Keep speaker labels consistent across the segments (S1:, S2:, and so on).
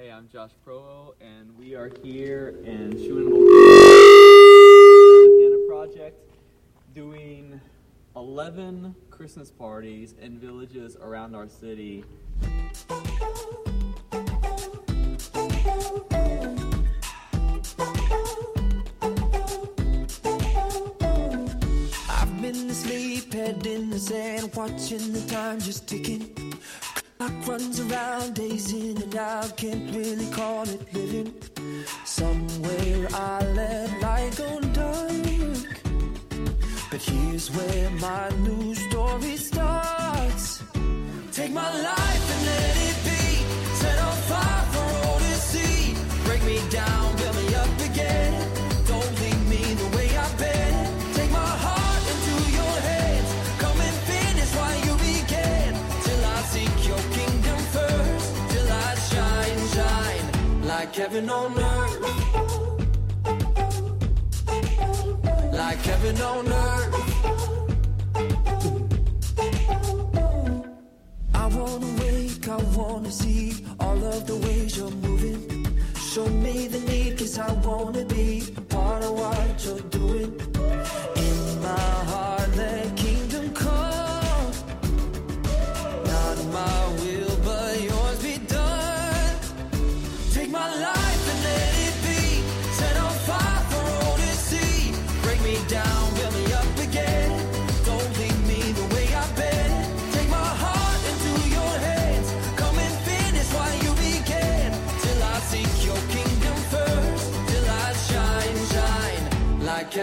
S1: Hey, I'm Josh Provow, and we are here in Hannah Project, doing 11 Christmas parties in villages around our city.
S2: I've been asleep, head in the sand, watching the time just ticking. Clock runs around, days in and out, can't really call it living. Somewhere I let light go dark. But here's where my new story starts. Take my life and let it like heaven on earth. Like heaven on earth. I wanna wake, I wanna see all of the ways you're moving. Show me the need, cause I wanna be part of what you're doing. In my heart,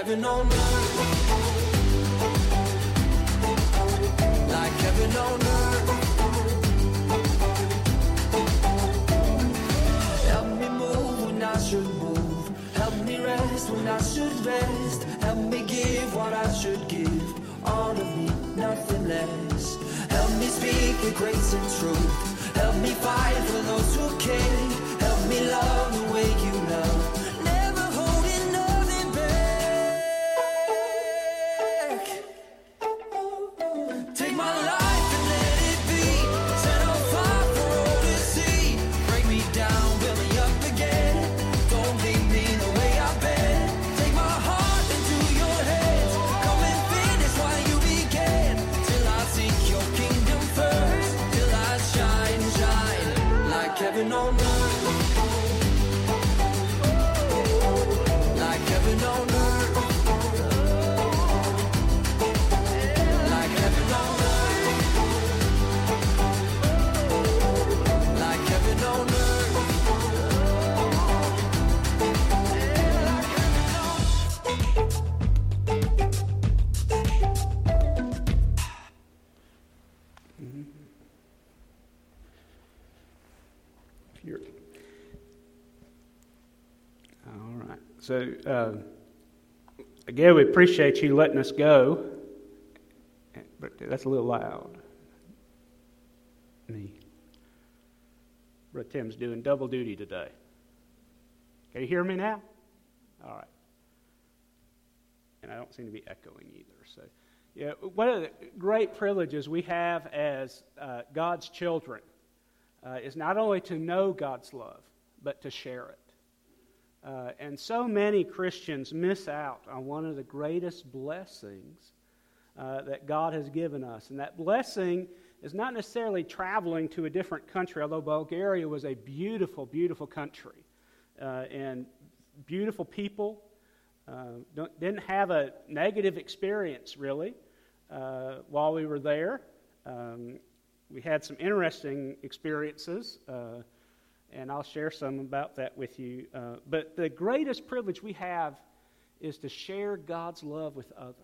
S2: heaven on earth. Like heaven on earth. Help me move when I should move. Help me rest when I should rest. Help me give what I should give. All of me, nothing less. Help me speak with grace and truth. Help me fight for those who care. Help me love
S3: So, uh, again, we appreciate you letting us go, but that's a little loud. Me. Brother Tim's doing double duty today. Can you hear me now? All right. And I don't seem to be echoing either. So, yeah, one of the great privileges we have as uh, God's children uh, is not only to know God's love, but to share it. Uh, and so many Christians miss out on one of the greatest blessings uh, that God has given us. And that blessing is not necessarily traveling to a different country, although Bulgaria was a beautiful, beautiful country uh, and beautiful people. Uh, didn't have a negative experience really uh, while we were there. Um, we had some interesting experiences, uh, and I'll share some about that with you. Uh, but the greatest privilege we have is to share God's love with others.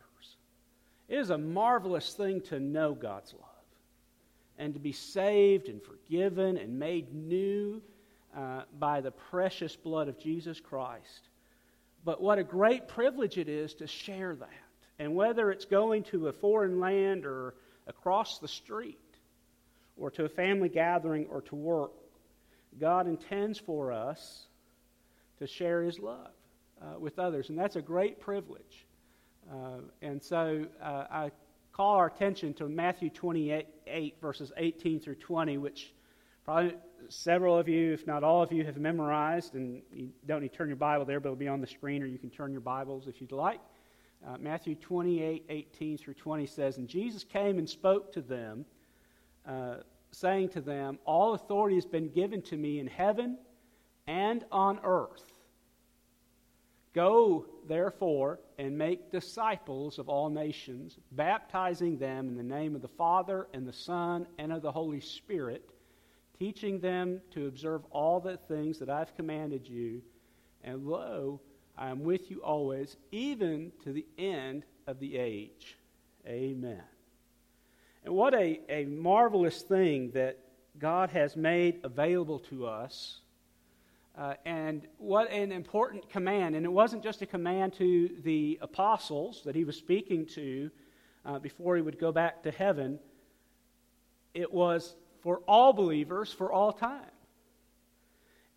S3: It is a marvelous thing to know God's love and to be saved and forgiven and made new uh, by the precious blood of Jesus Christ. But what a great privilege it is to share that. And whether it's going to a foreign land or across the street, or to a family gathering or to work, God intends for us to share His love uh, with others. And that's a great privilege. Uh, and so uh, I call our attention to Matthew 28, verses 18 through 20, which probably several of you, if not all of you, have memorized, and you don't need to turn your Bible there, but it'll be on the screen, or you can turn your Bibles if you'd like. Uh, Matthew 28 18 through 20 says, And Jesus came and spoke to them, uh, saying to them, All authority has been given to me in heaven and on earth. Go, therefore, and make disciples of all nations, baptizing them in the name of the Father, and the Son, and of the Holy Spirit, teaching them to observe all the things that I've commanded you. And lo, I am with you always, even to the end of the age. Amen. And what a, a marvelous thing that God has made available to us uh, and what an important command. And it wasn't just a command to the apostles that he was speaking to uh, before he would go back to heaven, it was for all believers for all time.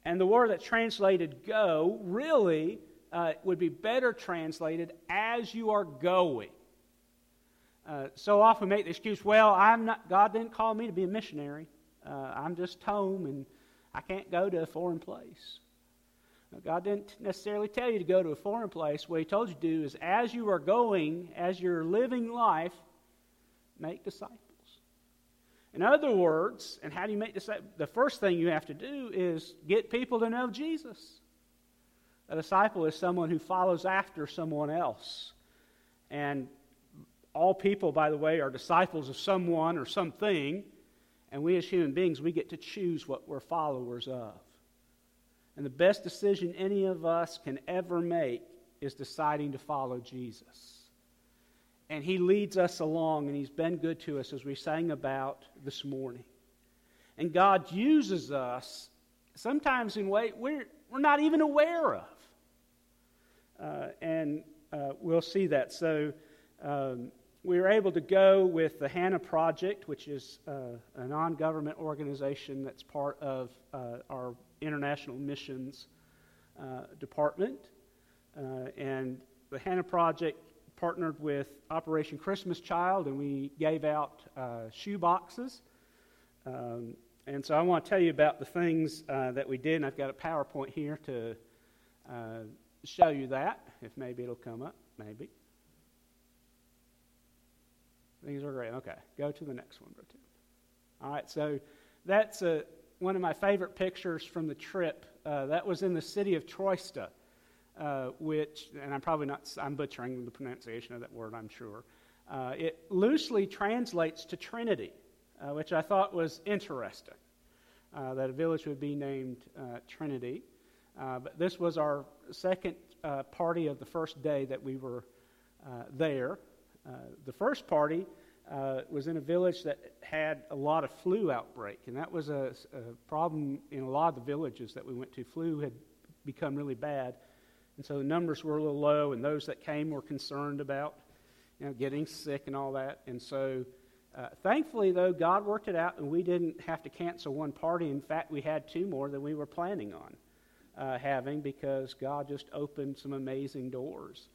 S3: And the word that translated go really uh, would be better translated as you are going. Uh, so often we make the excuse, well, I'm not, God didn't call me to be a missionary. Uh, I'm just home and I can't go to a foreign place. Now, God didn't necessarily tell you to go to a foreign place. What He told you to do is, as you are going, as you're living life, make disciples. In other words, and how do you make disciples? The first thing you have to do is get people to know Jesus. A disciple is someone who follows after someone else. And all people, by the way, are disciples of someone or something. And we as human beings, we get to choose what we're followers of. And the best decision any of us can ever make is deciding to follow Jesus. And He leads us along, and He's been good to us as we sang about this morning. And God uses us sometimes in ways we're, we're not even aware of. Uh, and uh, we'll see that. So, um, we were able to go with the Hannah Project, which is uh, a non government organization that's part of uh, our international missions uh, department. Uh, and the Hannah Project partnered with Operation Christmas Child, and we gave out uh, shoe boxes. Um, and so I want to tell you about the things uh, that we did, and I've got a PowerPoint here to show you that, if maybe it'll come up, maybe. Things are great. Okay, go to the next one, Tim. All right, so that's a, one of my favorite pictures from the trip. Uh, that was in the city of Troitsa, uh, which, and I'm probably not, I'm butchering the pronunciation of that word, I'm sure. Uh, it loosely translates to Trinity, uh, which I thought was interesting, uh, that a village would be named uh, Trinity. but this was our second party of the first day that we were there. Uh, the first party uh, was in a village that had a lot of flu outbreak, and that was a, a, problem in a lot of the villages that we went to. Flu had become really bad, and so the numbers were a little low, and those that came were concerned about you know, getting sick and all that. And so, uh, thankfully, though, God worked it out, and we didn't have to cancel one party. In fact, we had two more than we were planning on uh, having because God just opened some amazing doors.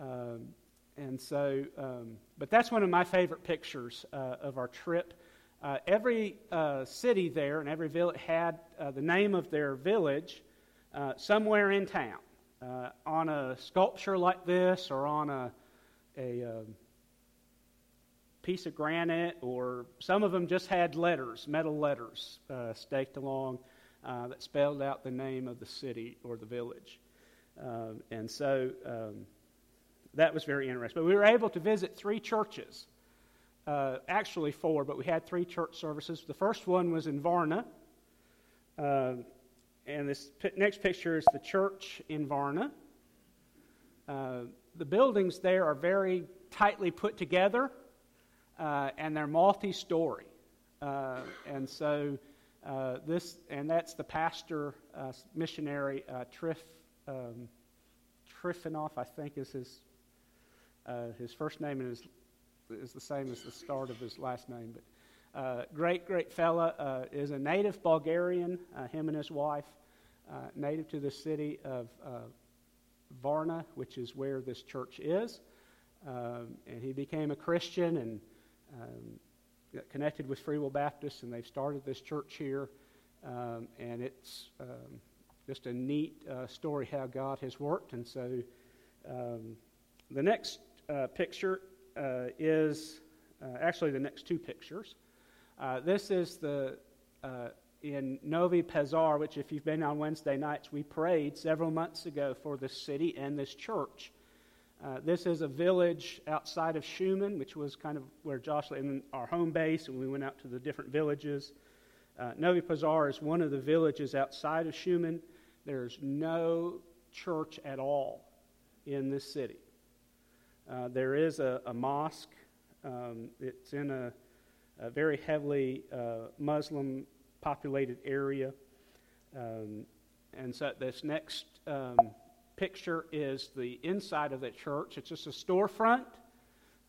S3: Um, and so, um, but that's one of my favorite pictures uh, of our trip. Uh, every uh, city there and every village had uh, the name of their village uh, somewhere in town uh, on a sculpture like this or on a, a um, piece of granite, or some of them just had letters, metal letters staked along that spelled out the name of the city or the village. Um, and so, um, that was very interesting. But we were able to visit three churches. Uh, actually, four, but we had three church services. The first one was in Varna. Uh, and this p- next picture is the church in Varna. Uh, the buildings there are very tightly put together, uh, and they're multi story. Uh, and so, uh, this, and that's the pastor, missionary, Trif, um, I think is his uh, his first name is, is the same as the start of his last name. But uh, great, great fella uh, is a native Bulgarian. Uh, him and his wife, uh, native to the city of Varna, which is where this church is. Um, and he became a Christian and um, connected with Free Will Baptist, and they've started this church here. Um, and it's um, just a neat uh, story how God has worked. And so um, the next uh, picture uh, is uh, actually the next two pictures. Uh, this is the uh, in Novi Pazar, which, if you've been on Wednesday nights, we prayed several months ago for this city and this church. Uh, this is a village outside of Shumen, which was kind of where Josh and our home base, and we went out to the different villages. Uh, Novi Pazar is one of the villages outside of Shumen. There's no church at all in this city. Uh, there is a, a mosque. Um, it's in a, a very heavily uh, Muslim populated area. Um, and so this next um, picture is the inside of the church. It's just a storefront.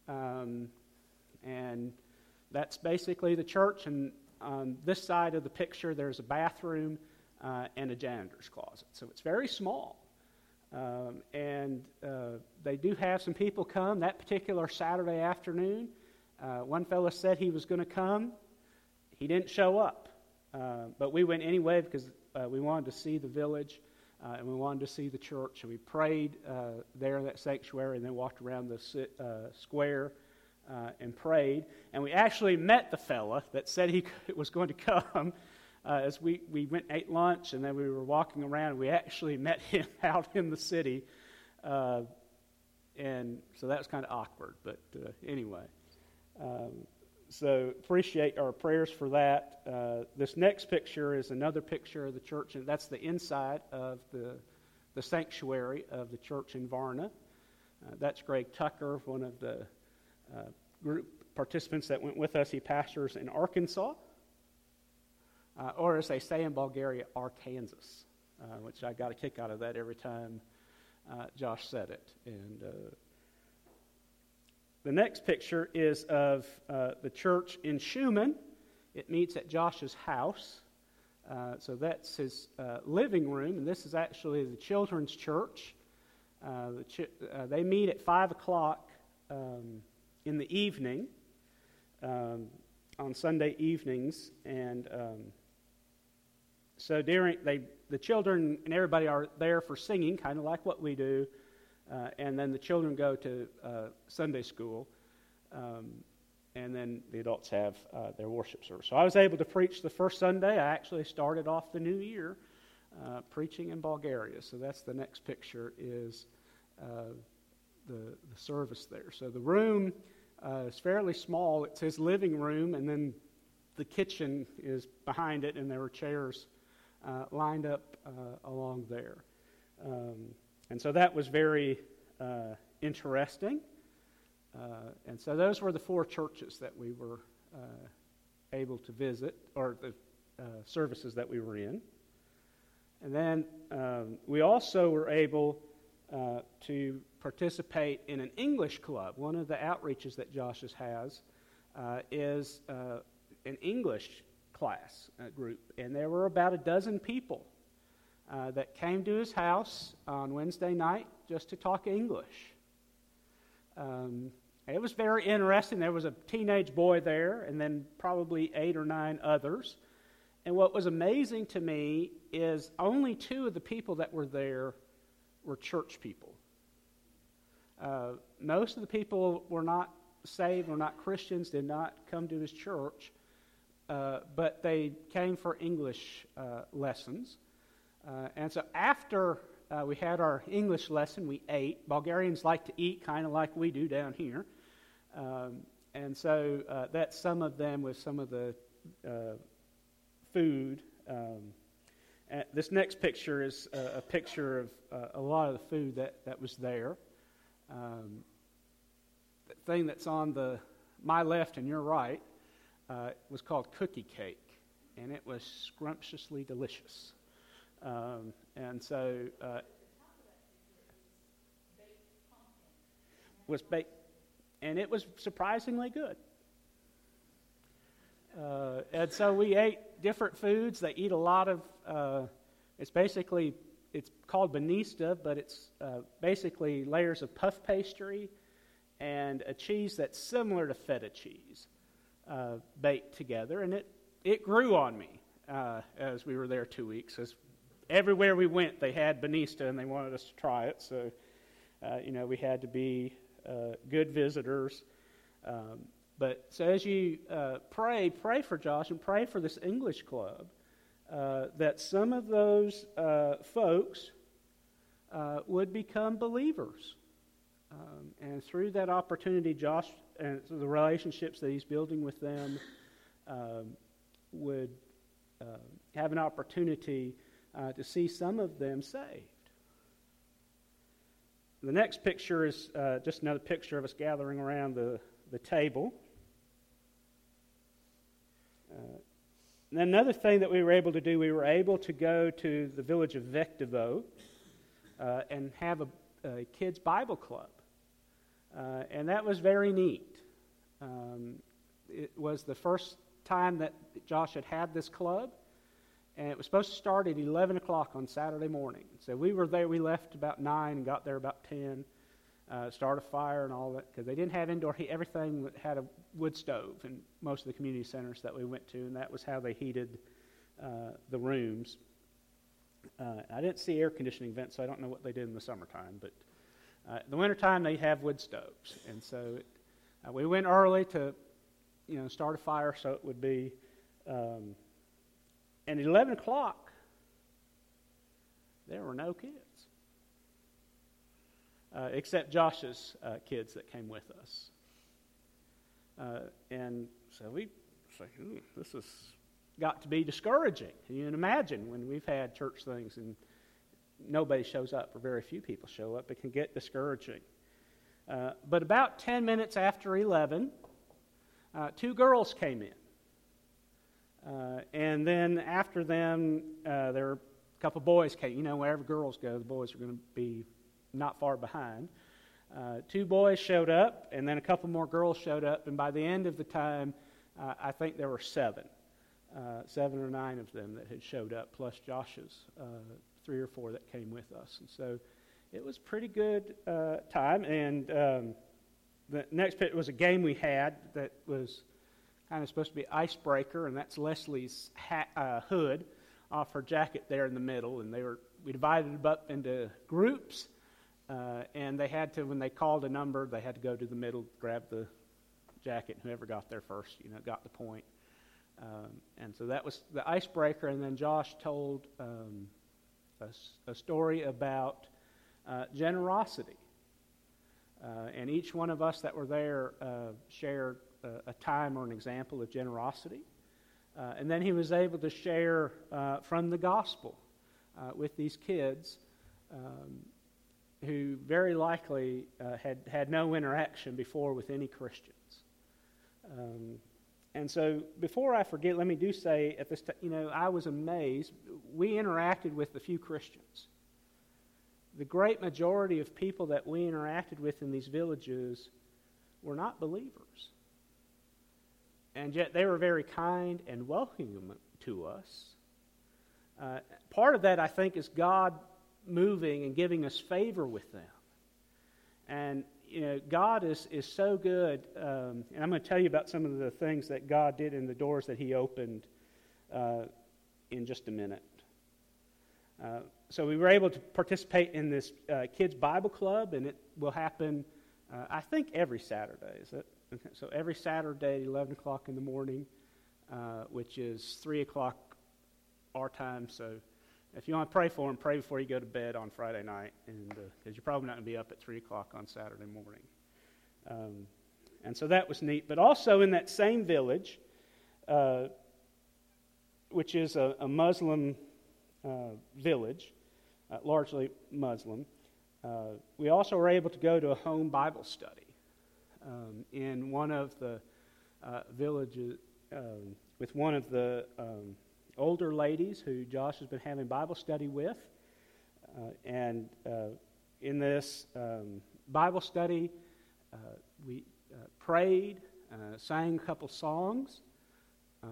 S3: Um, and that's basically the church. And on this side of the picture, there's a bathroom uh, and a janitor's closet. So it's very small. Um, and uh, they do have some people come that particular Saturday afternoon. Uh, one fellow said he was going to come. He didn't show up. Uh, but we went anyway because uh, we wanted to see the village uh, and we wanted to see the church. And we prayed uh, there in that sanctuary and then walked around the square and prayed. And we actually met the fella that said he was going to come. Uh, as we, we went and ate lunch and then we were walking around we actually met him out in the city uh, and so that was kind of awkward but uh, anyway um, so appreciate our prayers for that. Uh, this next picture is another picture of the church, and that's the inside of the, the sanctuary of the church in Varna. Uh, that's Greg Tucker, one of the uh, group participants that went with us. He pastors in Arkansas, uh, or as they say in Bulgaria, Arkansas, uh, which I got a kick out of that every time uh, Josh said it. And the next picture is of uh, the church in Shumen. It meets at Josh's house. Uh, so that's his uh, living room, and this is actually the children's church. Uh, the uh, they meet at 5 o'clock um, in the evening, um, on Sunday evenings, and um, so during they, the children and everybody are there for singing, kind of like what we do. Uh, and then the children go to uh, Sunday school, um, and then the adults have uh, their worship service. So I was able to preach the first Sunday. I actually started off the new year uh, preaching in Bulgaria. So that's the next picture is uh, the, the service there. So the room uh, is fairly small. It's his living room, and then the kitchen is behind it, and there are chairs lined up along there. Um, and so that was very uh, interesting. Uh, and so those were the four churches that we were uh, able to visit, or the uh, services that we were in. And then um, we also were able uh, to participate in an English club. One of the outreaches that Josh's has uh, is an English class group, and there were about a dozen people uh, that came to his house on Wednesday night just to talk English. Um, it was very interesting. There was a teenage boy there, and then probably eight or nine others. And what was amazing to me is only two of the people that were there were church people. Uh, most of the people were not saved, were not Christians, did not come to his church, uh, but they came for English uh, lessons. Uh, and so after uh, we had our English lesson, we ate. Bulgarians like to eat kind of like we do down here. Um, and so uh, that's some of them with some of the food. Um, this next picture is a, a picture of a lot of the food that, that was there. Um, the thing that's on the my left and your right uh, was called cookie cake, and it was scrumptiously delicious. Um, and so uh, was baked, and it was surprisingly good. Uh, and so we ate different foods. They eat a lot of. Uh, it's basically it's called banista, but it's uh, basically layers of puff pastry and a cheese that's similar to feta cheese uh, baked together, and it it grew on me. uh, as we were there two weeks. As everywhere we went, they had Banista and they wanted us to try it. So, uh, you know, we had to be uh, good visitors. Um, but so as you uh, pray, pray for Josh and pray for this English club uh, that some of those folks would become believers. Um, and through that opportunity, Josh and the relationships that he's building with them um, would uh, have an opportunity uh, to see some of them saved. The next picture is uh, just another picture of us gathering around the, the table. Uh, and another thing that we were able to do, we were able to go to the village of Vectivo uh, and have a, a, kids' Bible club. Uh, and that was very neat. Um, it was the first time that Josh had had this club, and it was supposed to start at 11 o'clock on Saturday morning. So we were there, we left about 9 and got there about 10, uh, start a fire and all that, because they didn't have indoor heat. Everything had a wood stove in most of the community centers that we went to, and that was how they heated uh, the rooms. Uh, I didn't see air conditioning vents, so I don't know what they did in the summertime, but uh, the wintertime they have wood stoves. And so it, uh, we went early to, you know, start a fire so it would be, um, and at 11 o'clock, there were no kids. Uh, except Josh's uh, kids that came with us. Uh, and so we say, this has got to be discouraging. Can You imagine when we've had church things and nobody shows up, or very few people show up, it can get discouraging. Uh, but about 10 minutes after 11, uh, two girls came in. Uh, and then after them, uh, there were a couple boys came. You know, wherever girls go, the boys are going to be not far behind. Uh, two boys showed up, and then a couple more girls showed up, and by the end of the time, uh, I think there were seven, seven or nine of them that had showed up, plus Josh's three or four that came with us. And so it was pretty good uh, time. And um, the next bit was a game we had that was kind of supposed to be icebreaker, and that's Leslie's hat, uh, hood off her jacket there in the middle, and they were we divided them up into groups uh, and they had to, when they called a number, they had to go to the middle, grab the jacket, and whoever got there first, you know, got the point. Um, and so that was the icebreaker. And then Josh told um, a, a, story about uh, generosity. Uh, and each one of us that were there uh, shared a, a, time or an example of generosity. Uh, and then he was able to share uh, from the gospel with these kids. Um, who very likely had had no interaction before with any Christians. Um, and so, before I forget, let me do say at this time, you know, I was amazed. We interacted with a few Christians. The great majority of people that we interacted with in these villages were not believers. And yet they were very kind and welcoming to us. Uh, part of that, I think, is God moving and giving us favor with them. And, you know, God is, is so good. Um, and I'm going to tell you about some of the things that God did in the doors that He opened uh, in just a minute. Uh, so we were able to participate in this uh, kids Bible club, and it will happen, uh, I think, every Saturday. Is it? So every Saturday, at 11 o'clock in the morning, uh, which is 3 o'clock our time. So if you want to pray for them, pray before you go to bed on Friday night, because uh, you're probably not going to be up at three o'clock on Saturday morning. Um, and so that was neat. But also in that same village, uh, which is a, a Muslim uh, village, uh, largely Muslim, uh, we also were able to go to a home Bible study um, in one of the uh, villages um, with one of the um, older ladies who Josh has been having Bible study with. Uh, and uh, in this um, Bible study, uh, we uh, prayed, uh, sang a couple songs. Uh,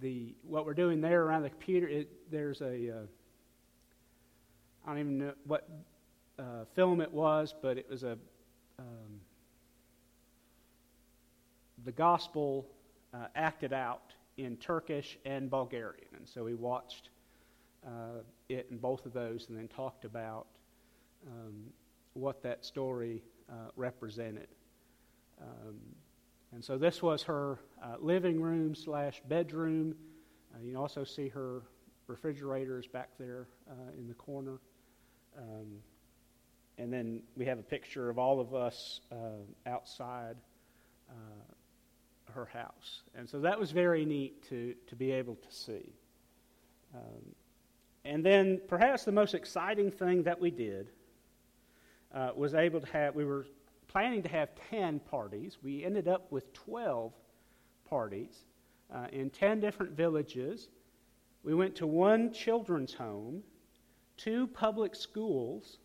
S3: the what we're doing there around the computer, it, there's a I don't even know what film it was, but it was a um, the gospel acted out in Turkish and Bulgarian. And so we watched uh, it in both of those and then talked about um, what that story uh, represented. Um, and so this was her uh, living room slash bedroom. Uh, you also see her refrigerators back there uh, in the corner. Um, and then we have a picture of all of us uh, outside her house. And so that was very neat to, to be able to see. Um, and then perhaps the most exciting thing that we did uh, was able to have, we were planning to have 10 parties. We ended up with 12 parties uh, in 10 different villages. We went to one children's home, two public schools,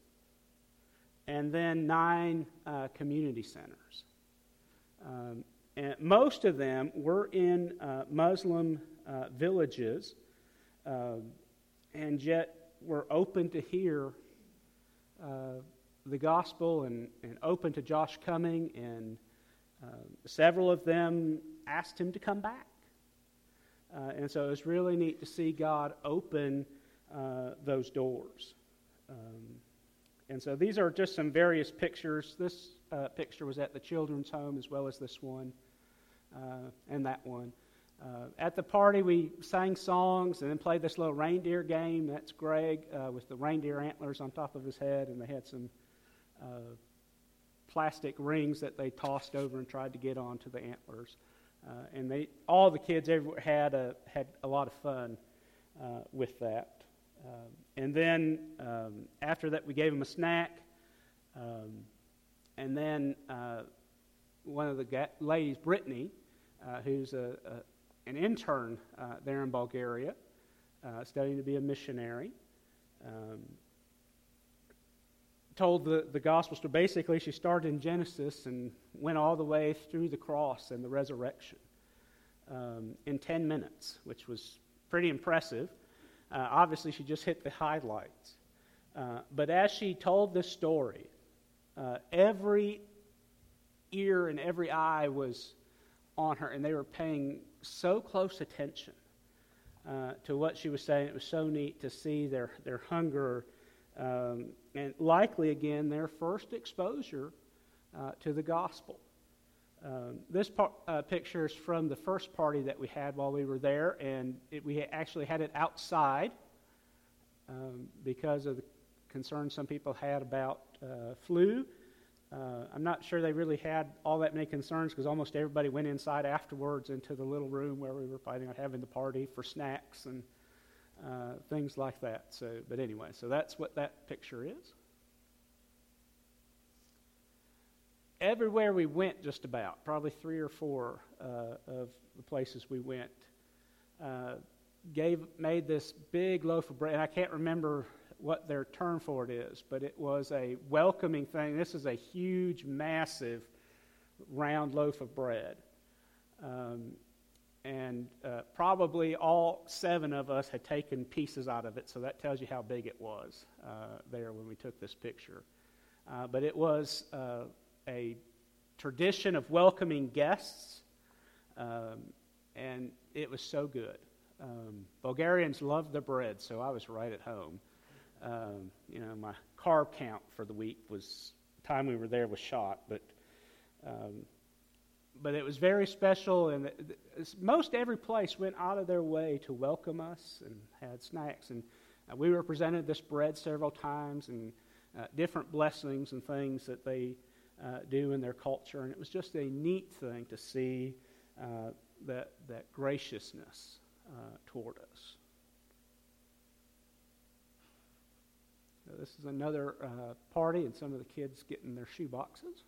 S3: and then nine uh, community centers. Um, and most of them were in uh, Muslim uh, villages, um, and yet were open to hear uh, the gospel and, and open to Josh coming, and uh, several of them asked him to come back. Uh, and so it was really neat to see God open uh, those doors. Um, and so these are just some various pictures. This uh, picture was at the children's home as well as this one uh, and that one. Uh, at the party, we sang songs and then played this little reindeer game. That's Greg with the reindeer antlers on top of his head, and they had some uh, plastic rings that they tossed over and tried to get onto the antlers. Uh, and they, all the kids everywhere had a, had a lot of fun uh, with that. Um, and then um, after that, we gave them a snack. Um, and then uh, one of the ga- ladies, Brittany, uh, who's a, a, an intern uh, there in Bulgaria, uh, studying to be a missionary, um, told the, the gospel story. Basically, she started in Genesis and went all the way through the cross and the resurrection um, in 10 minutes, which was pretty impressive. Uh, obviously, she just hit the highlights. Uh, but as she told this story, uh, every ear and every eye was on her, and they were paying so close attention uh, to what she was saying. It was so neat to see their, their hunger um, and likely, again, their first exposure uh, to the gospel. Um, this par- uh, picture is from the first party that we had while we were there, and it, we actually had it outside um, because of the concerns some people had about uh, flu. Uh, I'm not sure they really had all that many concerns because almost everybody went inside afterwards into the little room where we were planning on having the party for snacks and uh, things like that. So, but anyway, so that's what that picture is. Everywhere we went, just about, probably three or four uh, of the places we went, uh, gave made this big loaf of bread. And I can't remember what their term for it is, but it was a welcoming thing. This is a huge, massive, round loaf of bread. Um, and uh, probably all seven of us had taken pieces out of it, so that tells you how big it was uh, there when we took this picture. Uh, but it was uh, a tradition of welcoming guests, um, and it was so good. Um, Bulgarians love the bread, so I was right at home. Um, you know, my carb count for the week was time we were there was shot, but um, but it was very special, and most every place went out of their way to welcome us and had snacks. And uh, we represented this bread several times and uh, different blessings and things that they uh, do in their culture. And it was just a neat thing to see uh, that, that graciousness uh, toward us. This is another uh, party, and some of the kids getting their shoe boxes.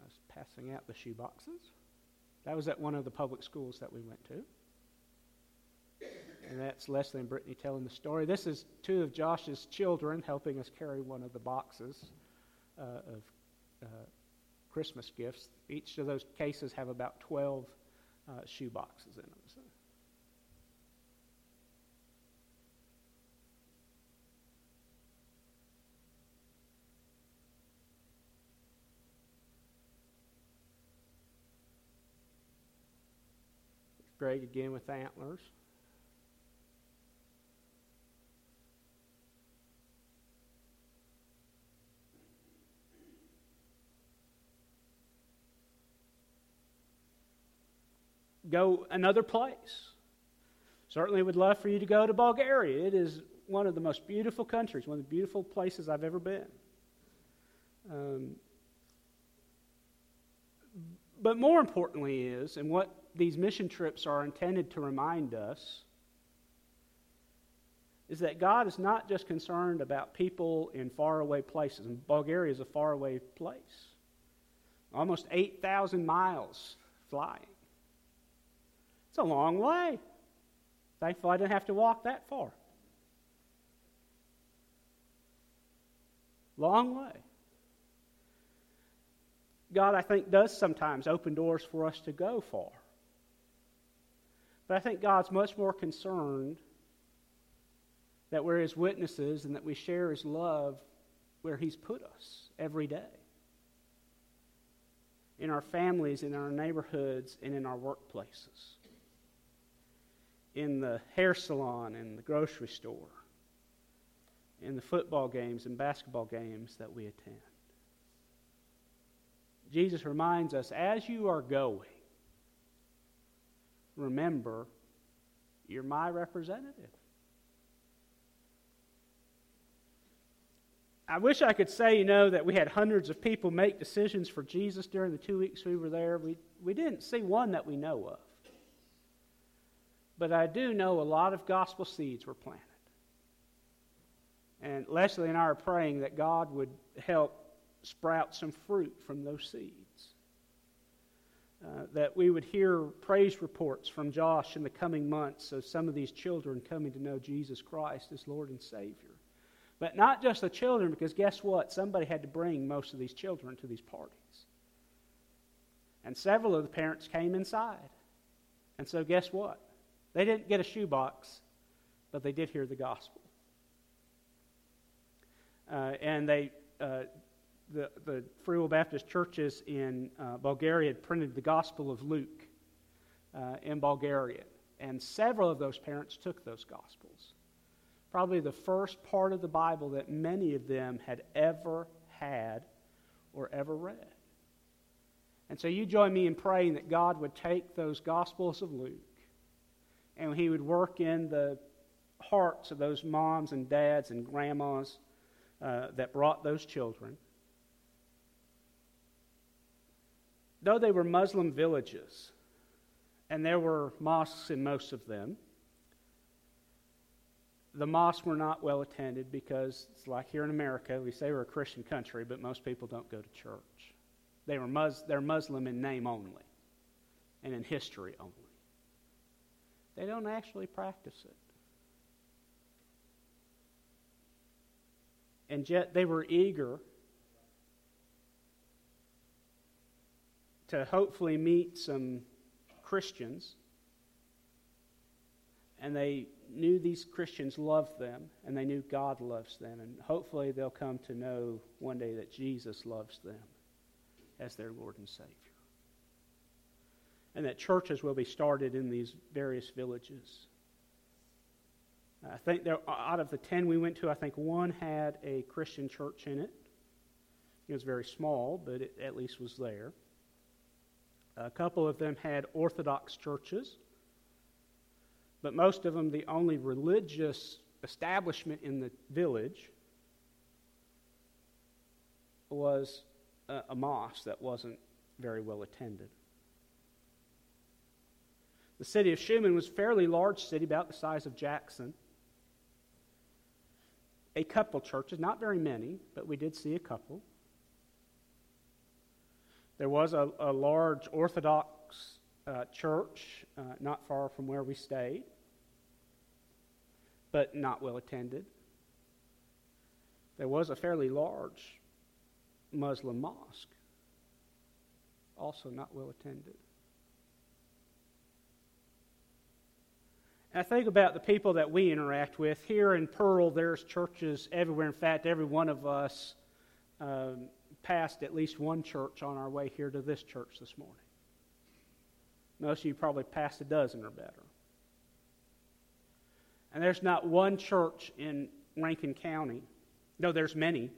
S3: I was passing out the shoe boxes. That was at one of the public schools that we went to. And that's Leslie and Brittany telling the story. This is two of Josh's children helping us carry one of the boxes uh, of uh, Christmas gifts. Each of those cases have about 12 uh, shoe boxes in them. So. Greg again with antlers. Go another place. Certainly would love for you to go to Bulgaria. It is one of the most beautiful countries, one of the beautiful places I've ever been. Um, but more importantly is, and what these mission trips are intended to remind us, is that God is not just concerned about people in faraway places. And Bulgaria is a faraway place. Almost 8,000 miles flying. It's a long way. Thankfully, I didn't have to walk that far. Long way. God, I think, does sometimes open doors for us to go far. But I think God's much more concerned that we're His witnesses and that we share His love where He's put us every day in our families, in our neighborhoods, and in our workplaces, in the hair salon, in the grocery store, in the football games and basketball games that we attend. Jesus reminds us as you are going, remember, you're my representative. I wish I could say, you know, that we had hundreds of people make decisions for Jesus during the two weeks we were there. We, we didn't see one that we know of. But I do know a lot of gospel seeds were planted. And Leslie and I are praying that God would help sprout some fruit from those seeds. Uh, that we would hear praise reports from Josh in the coming months of some of these children coming to know Jesus Christ as Lord and Savior. But not just the children, because guess what? Somebody had to bring most of these children to these parties. And several of the parents came inside. And so, guess what? They didn't get a shoebox, but they did hear the gospel. Uh, and they uh, the, the Free Will Baptist churches in uh, Bulgaria had printed the Gospel of Luke uh, in Bulgaria. And several of those parents took those Gospels. Probably the first part of the Bible that many of them had ever had or ever read. And so you join me in praying that God would take those Gospels of Luke and He would work in the hearts of those moms and dads and grandmas uh, that brought those children though they were Muslim villages, and there were mosques in most of them, the mosques were not well attended because it's like here in America, we say we're a Christian country, but most people don't go to church. They were Mus- they're Muslim in name only and in history only. They don't actually practice it. And yet they were eager to hopefully meet some Christians. And they knew these Christians loved them, and they knew God loves them. And hopefully they'll come to know one day that Jesus loves them as their Lord and Savior. And that churches will be started in these various villages. I think there, out of the 10 we went to, I think one had a Christian church in it. It was very small, but it at least was there. A couple of them had Orthodox churches, but most of them, the only religious establishment in the village was a, a mosque that wasn't very well attended. The city of Shumen was a fairly large city, about the size of Jackson. A couple churches, not very many, but we did see a couple. There was a, a large Orthodox uh, church uh, not far from where we stayed, but not well attended. There was a fairly large Muslim mosque, also not well attended. I think about the people that we interact with. Here in Pearl, there's churches everywhere. In fact, every one of us um, passed at least one church on our way here to this church this morning. Most of you probably passed a dozen or better. And there's not one church in Rankin County, no, there's many.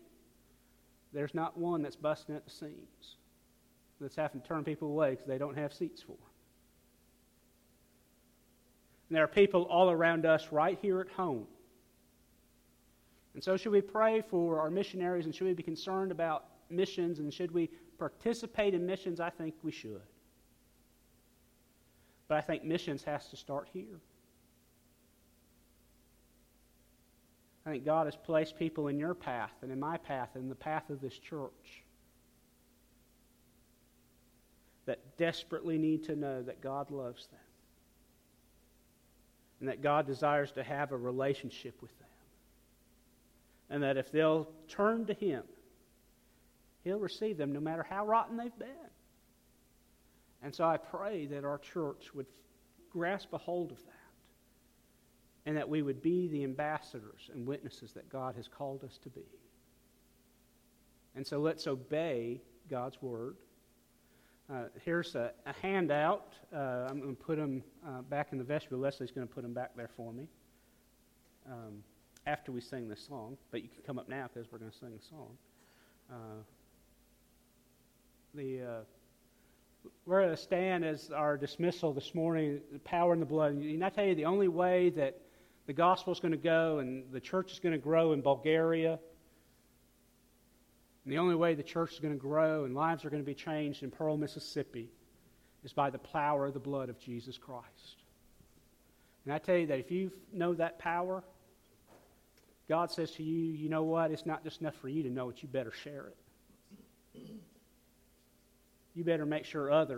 S3: There's not one that's busting at the seams, that's having to turn people away because they don't have seats for. And there are people all around us right here at home. And so, should we pray for our missionaries and should we be concerned about missions and should we participate in missions? I think we should. But I think missions has to start here. I think God has placed people in your path and in my path and the path of this church that desperately need to know that God loves them and that God desires to have a relationship with them. And that if they'll turn to Him, He'll receive them no matter how rotten they've been. And so I pray that our church would grasp a hold of that and that we would be the ambassadors and witnesses that God has called us to be. And so let's obey God's word. Uh, here's a, a handout. Uh, I'm going to put them uh, back in the vestibule. Leslie's going to put them back there for me um, after we sing this song. But you can come up now because we're going to sing a song. The uh, to stand as our dismissal this morning, the power in the blood. And I tell you, the only way that the gospel is going to go and the church is going to grow in Bulgaria, and the only way the church is going to grow and lives are going to be changed in Pearl, Mississippi, is by the power of the blood of Jesus Christ. And I tell you that if you know that power, God says to you, you know what? It's not just enough for you to know it, you better share it you better make sure others